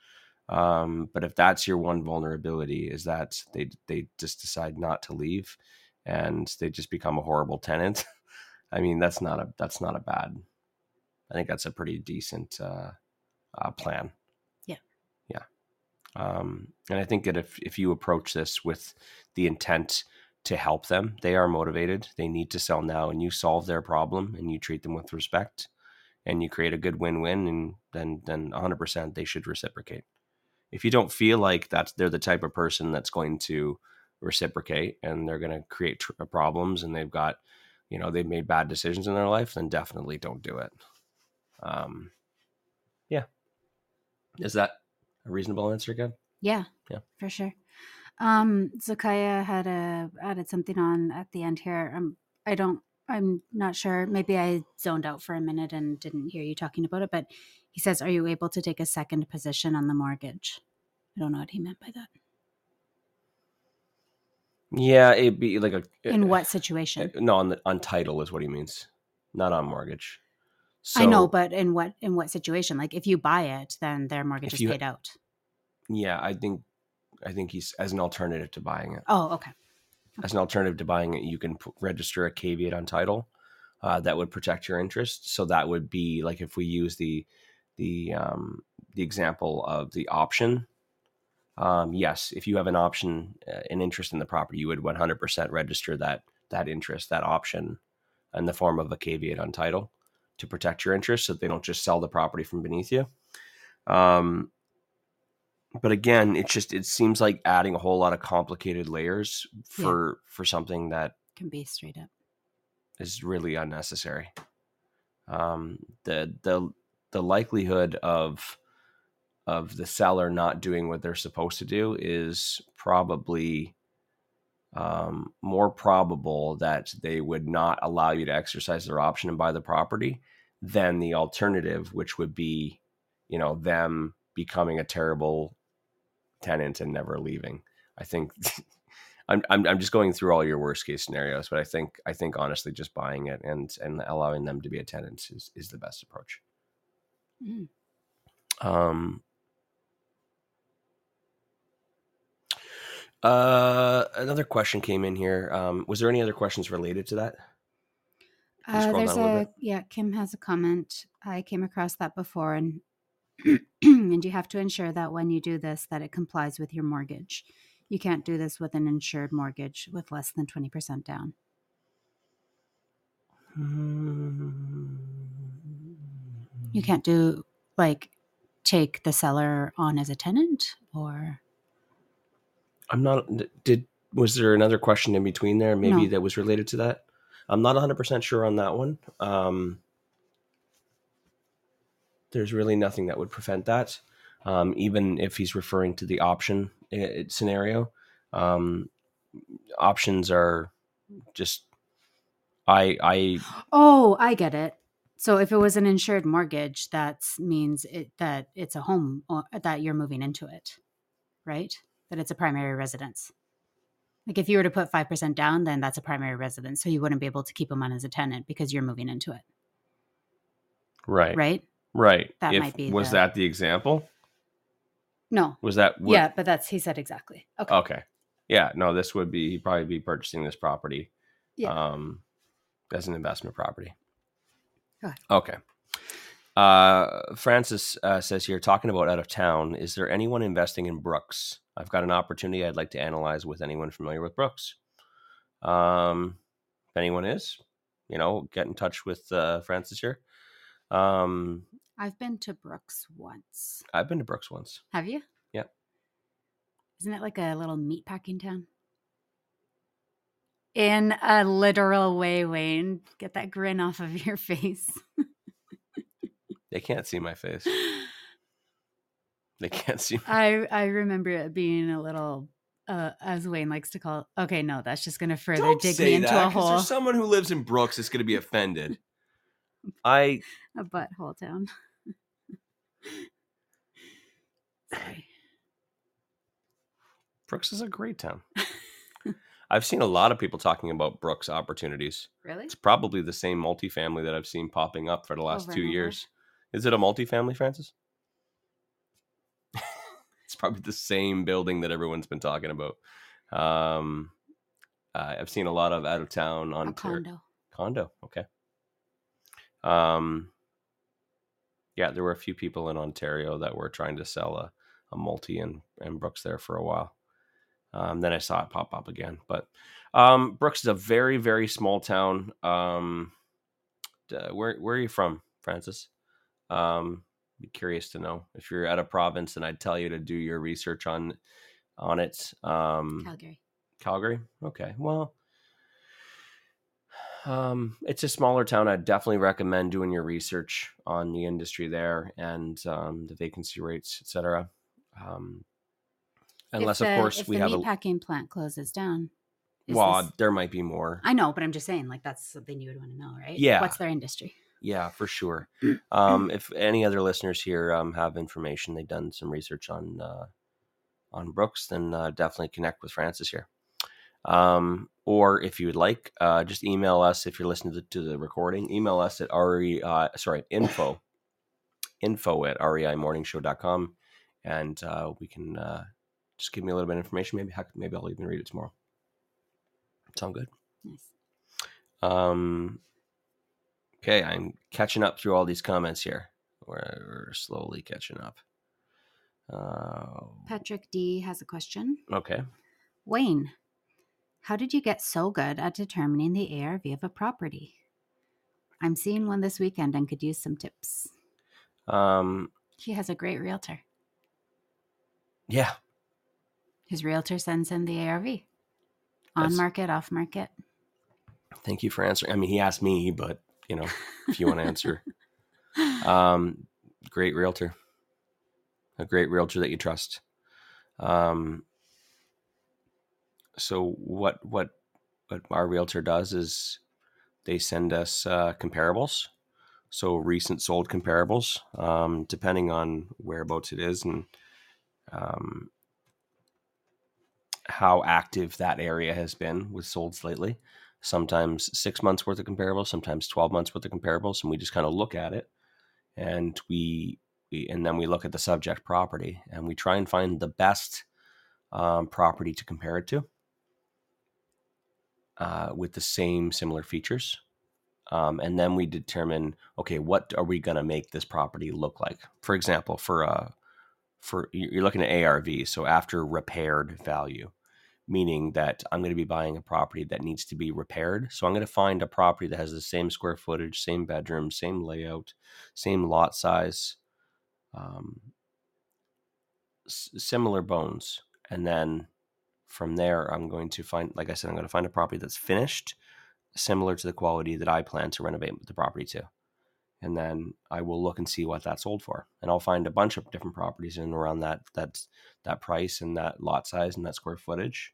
Um, but if that's your one vulnerability, is that they they just decide not to leave, and they just become a horrible tenant. I mean, that's not a that's not a bad. I think that's a pretty decent uh, uh, plan. Yeah. yeah. Um, and I think that if if you approach this with the intent to help them, they are motivated. They need to sell now, and you solve their problem, and you treat them with respect, and you create a good win-win, and then then 100% they should reciprocate. If you don't feel like that's they're the type of person that's going to reciprocate and they're going to create tr- problems, and they've got you know they've made bad decisions in their life, then definitely don't do it. Um, yeah, is that a reasonable answer again? Yeah. Yeah. For sure. Um, Zakaya had a added something on at the end here. Um, I don't. I'm not sure. Maybe I zoned out for a minute and didn't hear you talking about it. But he says, "Are you able to take a second position on the mortgage?" I don't know what he meant by that. Yeah, it'd be like a In what situation? No, on the on title is what he means, not on mortgage. So, I know, but in what in what situation? Like if you buy it, then their mortgage is paid out. yeah, I think I think he's as an alternative to buying it. Oh, okay. As an alternative to buying it, you can p- register a caveat on title uh, that would protect your interest. So that would be like if we use the the um, the example of the option. Um, yes, if you have an option, uh, an interest in the property, you would 100% register that that interest, that option, in the form of a caveat on title to protect your interest, so they don't just sell the property from beneath you. Um, but again, it's just it seems like adding a whole lot of complicated layers for for something that Can be straight up. is really unnecessary. Um, the the the likelihood of of the seller not doing what they're supposed to do is probably um, more probable that they would not allow you to exercise their option and buy the property than the alternative, which would be, you know, them becoming a terrible tenant and never leaving. I think I'm, I'm I'm just going through all your worst case scenarios, but I think I think honestly, just buying it and and allowing them to be a tenant is is the best approach. Mm. Um. Uh, another question came in here. Um, was there any other questions related to that? Uh, there's a a yeah. Kim has a comment. I came across that before, and and you have to ensure that when you do this, that it complies with your mortgage. You can't do this with an insured mortgage with less than twenty percent down. You can't do like take the seller on as a tenant or I'm not. Did was there another question in between there? Maybe No. that was related to that. I'm not 100 percent sure on that one. Um, there's really nothing that would prevent that, um, even if he's referring to the option uh, scenario. Um, options are just. I I Oh, I get it. So if it was an insured mortgage, that means it that it's a home or that you're moving into it, right? That it's a primary residence. Like if you were to put five percent down, then that's a primary residence. So you wouldn't be able to keep them on as a tenant because you're moving into it, right right? Right. That If- might be was the- that the example? No. Was that what- yeah, but that's he said exactly. Okay. Okay. Yeah. No, this would be he'd probably be purchasing this property. Yeah. Um, as an investment property. Okay. Okay. Uh, Francis uh, says here, talking about out of town, is there anyone investing in Brooks? I've got an opportunity I'd like to analyze with anyone familiar with Brooks. Um, if anyone is, you know, get in touch with uh, Francis here. Um, I've been to Brooks once. I've been to Brooks once. Have you? Yep. Isn't it like a little meat packing town? In a literal way, Wayne. Get that grin off of your face. They can't see my face. They can't see. My- I I remember it being a little uh as Wayne likes to call It. okay, no, that's just gonna further Don't dig me into that, a hole There's someone who lives in Brooks is going to be offended. I a butthole town. Sorry. Brooks is a great town. I've seen a lot of people talking about Brooks opportunities. Really? It's probably the same multifamily that I've seen popping up for the last Over two years. Is it a multifamily, Francis? it's probably the same building that everyone's been talking about. Um, uh, I've seen a lot of out of town on condo. condo. Okay. Um, yeah, there were a few people in Ontario that were trying to sell a, a multi in, in Brooks there for a while. Um, then I saw it pop up again. But um, Brooks is a very, very small town. Um, where where are you from, Francis? Um, be curious to know. If you're at a province, and I'd tell you to do your research on on it. Um, Calgary. Calgary. Okay. Well, um, it's a smaller town. I'd definitely recommend doing your research on the industry there and um, the vacancy rates, etc. Um, unless, if of course, if we the have a meatpacking plant closes down. well, this- there might be more. I know, but I'm just saying, like that's something you would want to know, right? Yeah. What's their industry? Yeah, for sure. Um, if any other listeners here um, have information, they've done some research on uh, on Brooks, then uh, definitely connect with Francis here. Um, or if you would like, uh, just email us if you're listening to, to the recording. Email us at re uh, sorry info info at reimorningshow.com and uh, we can uh, just give me a little bit of information. Maybe maybe I'll even read it tomorrow. Sound good? Nice. Um, okay, I'm catching up through all these comments here. We're, we're slowly catching up. Uh, Patrick D has a question. okay. Wayne, how did you get so good at determining the ARV of a property? I'm seeing one this weekend and could use some tips. Um, He has a great realtor. yeah, His realtor sends him the ARV. On That's- market, off market. thank you for answering. I mean, he asked me, but you know, if you want to answer, um, great realtor, a great realtor that you trust. Um, so what what what our realtor does is they send us uh, comparables, so recent sold comparables, um, depending on whereabouts it is and um, how active that area has been with solds lately. Sometimes six months worth of comparables, sometimes twelve months worth of comparables, and we just kind of look at it, and we, we and then we look at the subject property, and we try and find the best um, property to compare it to uh, with the same similar features. Um, and then we determine, okay, what are we going to make this property look like? For example, for uh, for you're looking at ARV, so after repaired value, meaning that I'm going to be buying a property that needs to be repaired. So I'm going to find a property that has the same square footage, same bedroom, same layout, same lot size, um, s- similar bones, and then from there, I'm going to find, like I said, I'm going to find a property that's finished, similar to the quality that I plan to renovate the property to. And then I will look and see what that sold for. And I'll find a bunch of different properties in around that that that price and that lot size and that square footage.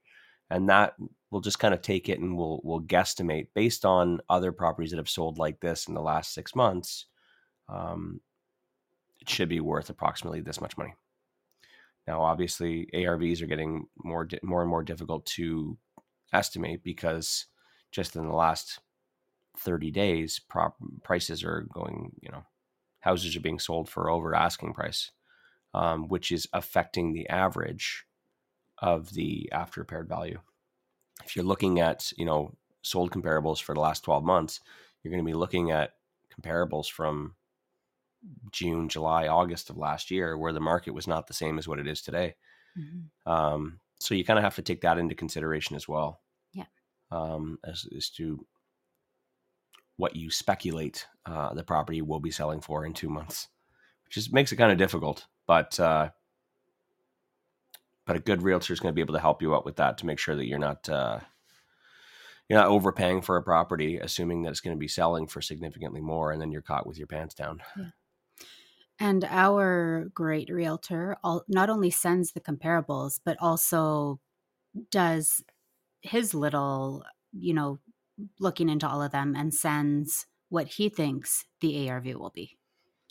And that we'll just kind of take it and we'll we'll guesstimate based on other properties that have sold like this in the last six months. Um, it should be worth approximately this much money. Now, obviously, ARVs are getting more di- more and more difficult to estimate because just in the last 30 days, prop prices are going, you know, houses are being sold for over asking price, um, which is affecting the average of the after repaired value. If you're looking at, you know, sold comparables for the last 12 months, you're going to be looking at comparables from June, July, August of last year, where the market was not the same as what it is today. Mhm. Um, so you kind of have to take that into consideration as well. Yeah. Um, as, as to what you speculate uh, the property will be selling for in two months, which just makes it kind of difficult. But uh, but a good realtor is going to be able to help you out with that to make sure that you're not uh, you're not overpaying for a property, assuming that it's going to be selling for significantly more, and then you're caught with your pants down. And our great realtor all, not only sends the comparables, but also does his little, you know, looking into all of them and sends what he thinks the ARV will be.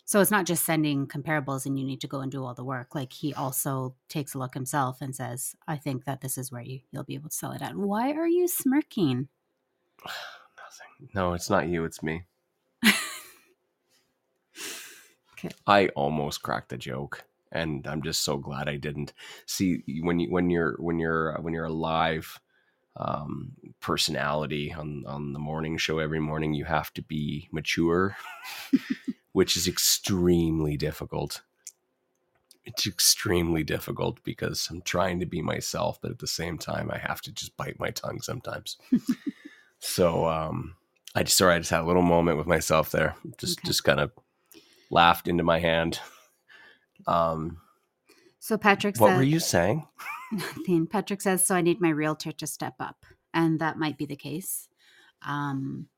So it's not just sending comparables and you need to go and do all the work. Like he also takes a look himself and says, I think that this is where you, you'll be able to sell it at. Why are you smirking? Nothing. No, it's not you. It's me. I almost cracked the joke, and I'm just so glad I didn't. See, when you when you're when you're when you're a live um, personality on on the morning show every morning, you have to be mature, which is extremely difficult. It's extremely difficult because I'm trying to be myself, but at the same time, I have to just bite my tongue sometimes. so, um, I just sorry, I just had a little moment with myself there. Just Okay. just kind of laughed into my hand. Um, So Patrick what said, were you saying? Nothing. Patrick says, so I need my realtor to step up. And that might be the case. Um,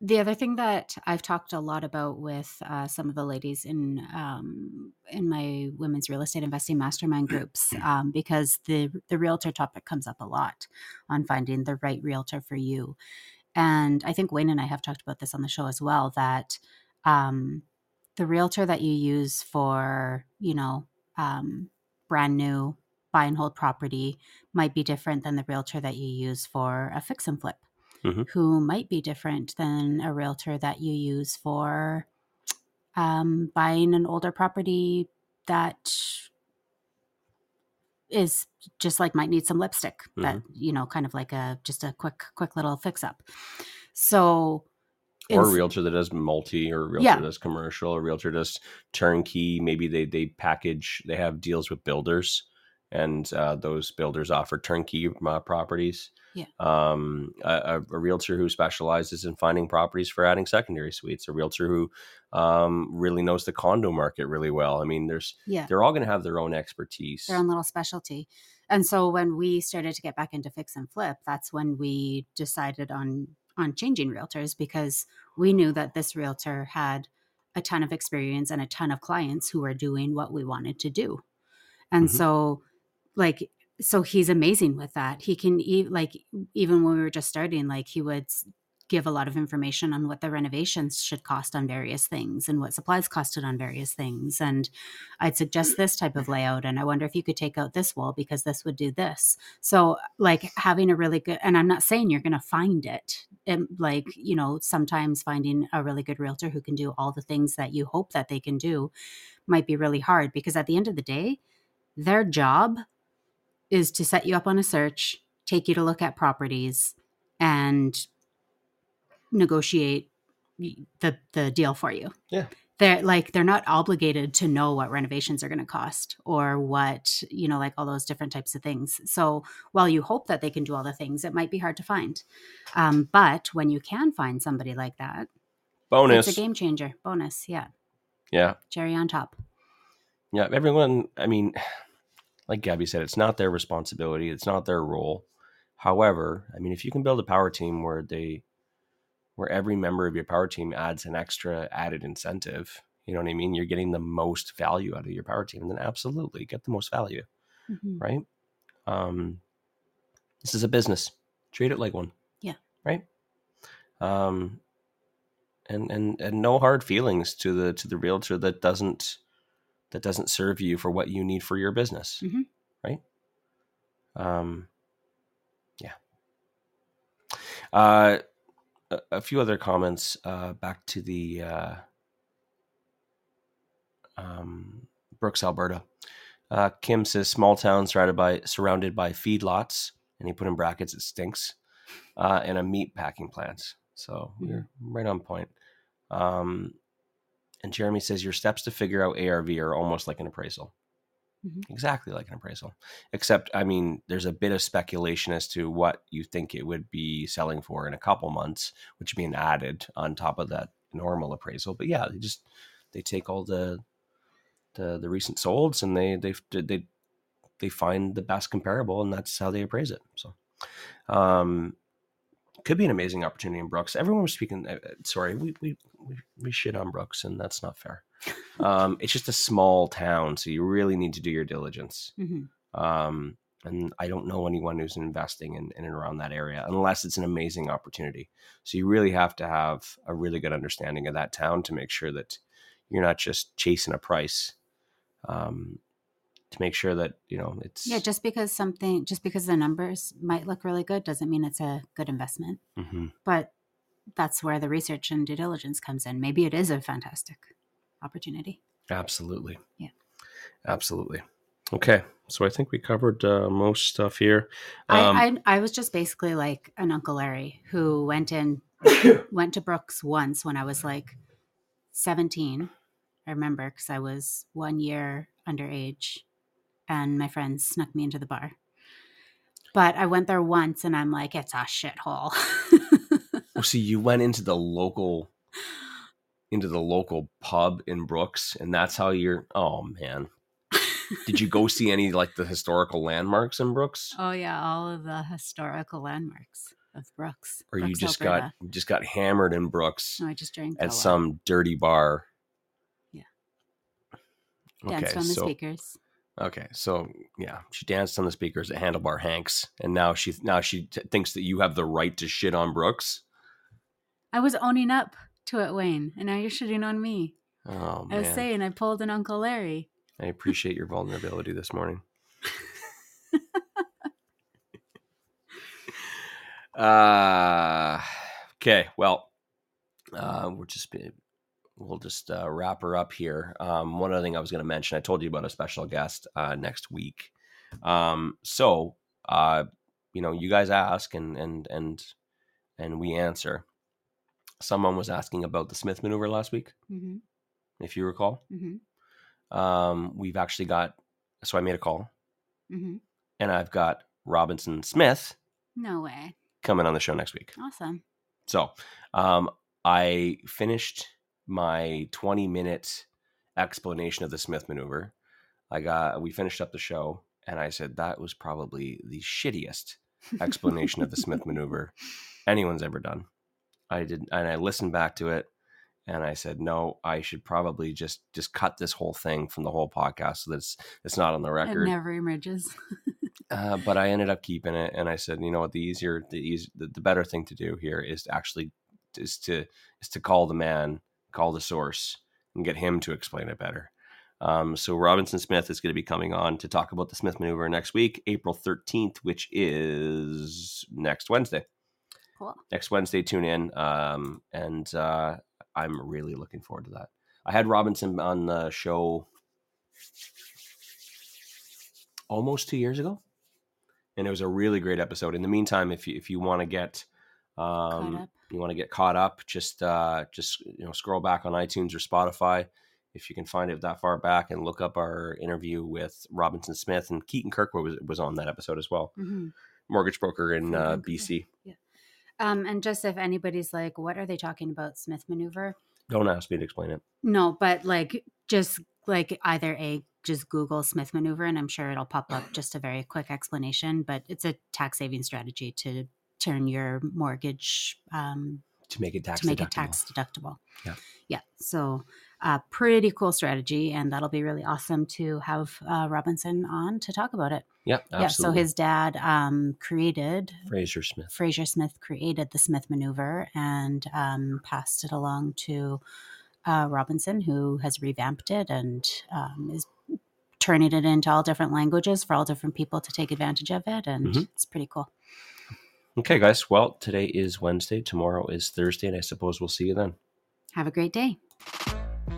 the other thing that I've talked a lot about with uh, some of the ladies in um, in my women's real estate investing mastermind groups, um, because the the realtor topic comes up a lot on finding the right realtor for you. And I think Wayne and I have talked about this on the show as well. That um, the realtor that you use for you know um, brand new buy and hold property might be different than the realtor that you use for a fix and flip, Mhm. who might be different than a realtor that you use for um, buying an older property that is just like might need some lipstick that you know kind of like a just a quick quick little fix up so or a realtor that does multi or a realtor Yeah. that does commercial, a realtor does turnkey. Maybe they they package they have deals with builders and uh, those builders offer turnkey uh, properties. Yeah. Um, a, a, a realtor who specializes in finding properties for adding secondary suites, a realtor who um, really knows the condo market really well. I mean, there's yeah they're all going to have their own expertise. their own little specialty. And so when we started to get back into fix and flip, that's when we decided on on changing realtors because we knew that this realtor had a ton of experience and a ton of clients who were doing what we wanted to do. And Mhm. so like so he's amazing with that. He can e- like even when we were just starting like he would give a lot of information on what the renovations should cost on various things and what supplies costed on various things and I'd suggest this type of layout. And I wonder if you could take out this wall because this would do this. So, like, having a really good, and I'm not saying you're going to find it. And, like, you know, sometimes finding a really good realtor who can do all the things that you hope that they can do might be really hard because at the end of the day, their job is to set you up on a search, take you to look at properties, and negotiate the the deal for you. Yeah. they're like they're not obligated to know what renovations are going to cost or what you know like all those different types of things. So while you hope that they can do all the things it might be hard to find. Um, but when you can find somebody like that Bonus, it's a game changer. Bonus yeah. Yeah. cherry on top. Yeah, everyone, I mean, like Gabby said, it's not their responsibility, it's not their role. However, I mean, if you can build a power team where they where every member of your power team adds an extra added incentive, you know what I mean? You're getting the most value out of your power team, then absolutely get the most value, Mhm. right? Um this is a business. Treat it like one. Yeah. Right? Um and and and no hard feelings to the to the realtor that doesn't that doesn't serve you for what you need for your business Mhm. right um yeah uh a, a few other comments uh back to the uh um brooks alberta. Uh kim says small town surrounded by surrounded by feedlots and he put in brackets it stinks uh and a meat packing plant. So you're right on point. Um and Jeremy says your steps to figure out ARV are almost like an appraisal. Mhm. Exactly like an appraisal. Except, I mean, there's a bit of speculation as to what you think it would be selling for in a couple months, which being added on top of that normal appraisal. But yeah, they just they take all the the the recent solds and they they they they find the best comparable and that's how they appraise it. So um could be an amazing opportunity in Brooks. Everyone was speaking. uh, uh, Sorry, we we we, we shit on Brooks, and that's not fair. Um, it's just a small town, so you really need to do your diligence. Mhm. Um, and I don't know anyone who's investing in, in and around that area unless it's an amazing opportunity. So you really have to have a really good understanding of that town to make sure that you're not just chasing a price. Um, to make sure that you know it's Yeah, just because something, just because the numbers might look really good doesn't mean it's a good investment. Mhm. But that's where the research and due diligence comes in. Maybe it is a fantastic opportunity. Absolutely. Yeah. Absolutely. Okay. So I think we covered uh, most stuff here. Um, I, I I was just basically like an Uncle Larry who went in went to Brooks once when I was like 17. I remember because I was one year underage and my friends snuck me into the bar. But I went there once and I'm like, it's a shithole. oh, see, you went into the local into the local pub in Brooks, and that's how you're. Oh man, did you go see any like the historical landmarks in Brooks, oh, yeah. All of the historical landmarks of Brooks. or you just Alberta. got just got hammered in Brooks No, I just drank at some dirty bar? Yeah. Okay, danced on the so speakers. Okay, so yeah, she danced on the speakers at Handlebar Hanks, and now she now she t- thinks that you have the right to shit on Brooks. I was owning up to it, Wayne, and now you're shitting on me. Oh I was saying I pulled an Uncle Larry. I appreciate your vulnerability this morning. uh, okay, well, uh, we're just we'll just uh, wrap her up here. Um, one other thing I was going to mention, I told you about a special guest uh, next week. Um, so, uh, you know, you guys ask and and and and we answer. Someone was asking about the Smith maneuver last week, hmm if you recall. hmm Um, we've actually got, so I made a call, hmm and I've got Robinson Smith No way. coming on the show next week. Awesome. So, um, I finished my 20 minute explanation of the Smith maneuver. I got, we finished up the show, and I said that was probably the shittiest explanation of the Smith maneuver anyone's ever done. I did, and I listened back to it, and I said, no, I should probably just just cut this whole thing from the whole podcast so that it's it's not on the record. It never emerges. Uh, but I ended up keeping it, and I said, you know what, the easier, the easy, the, the better thing to do here is to actually is to is to call the man, call the source, and get him to explain it better. Um, so Robinson Smith is going to be coming on to talk about the Smith maneuver next week, April thirteenth, which is next Wednesday. Cool. Next Wednesday, tune in, um, and uh, I'm really looking forward to that. I had Robinson on the show almost two years ago, and it was a really great episode. In the meantime, if you if you want to get um, you want to get caught up, just uh, just you know scroll back on iTunes or Spotify if you can find it that far back and look up our interview with Robinson Smith and Keaton Kirkwood was, was on that episode as well. hmm Mortgage broker in uh. BC. Um, and just if anybody's like, what are they talking about? Smith maneuver? Don't ask me to explain it. No, but like just like either a just Google Smith maneuver, and I'm sure it'll pop up just a very quick explanation. But it's a tax saving strategy to turn your mortgage um, To make it tax to make deductible. it tax deductible. Yeah. Yeah. So, uh, pretty cool strategy, and that'll be really awesome to have uh, Robinson on to talk about it. Yeah, absolutely. Yeah. So his dad um, created Fraser Smith. Fraser Smith created the Smith maneuver and um, passed it along to uh, Robinson, who has revamped it and um, is turning it into all different languages for all different people to take advantage of it. And Mhm. it's pretty cool. Okay, guys. Well, today is Wednesday. Tomorrow is Thursday, and I suppose we'll see you then. Have a great day.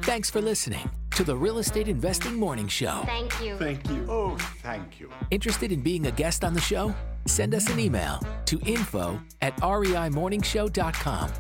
Thanks for listening to the Real Estate Investing Morning Show. Thank you. Thank you. Oh, thank you. Interested in being a guest on the show? Send us an email to info at reimorningshow.com.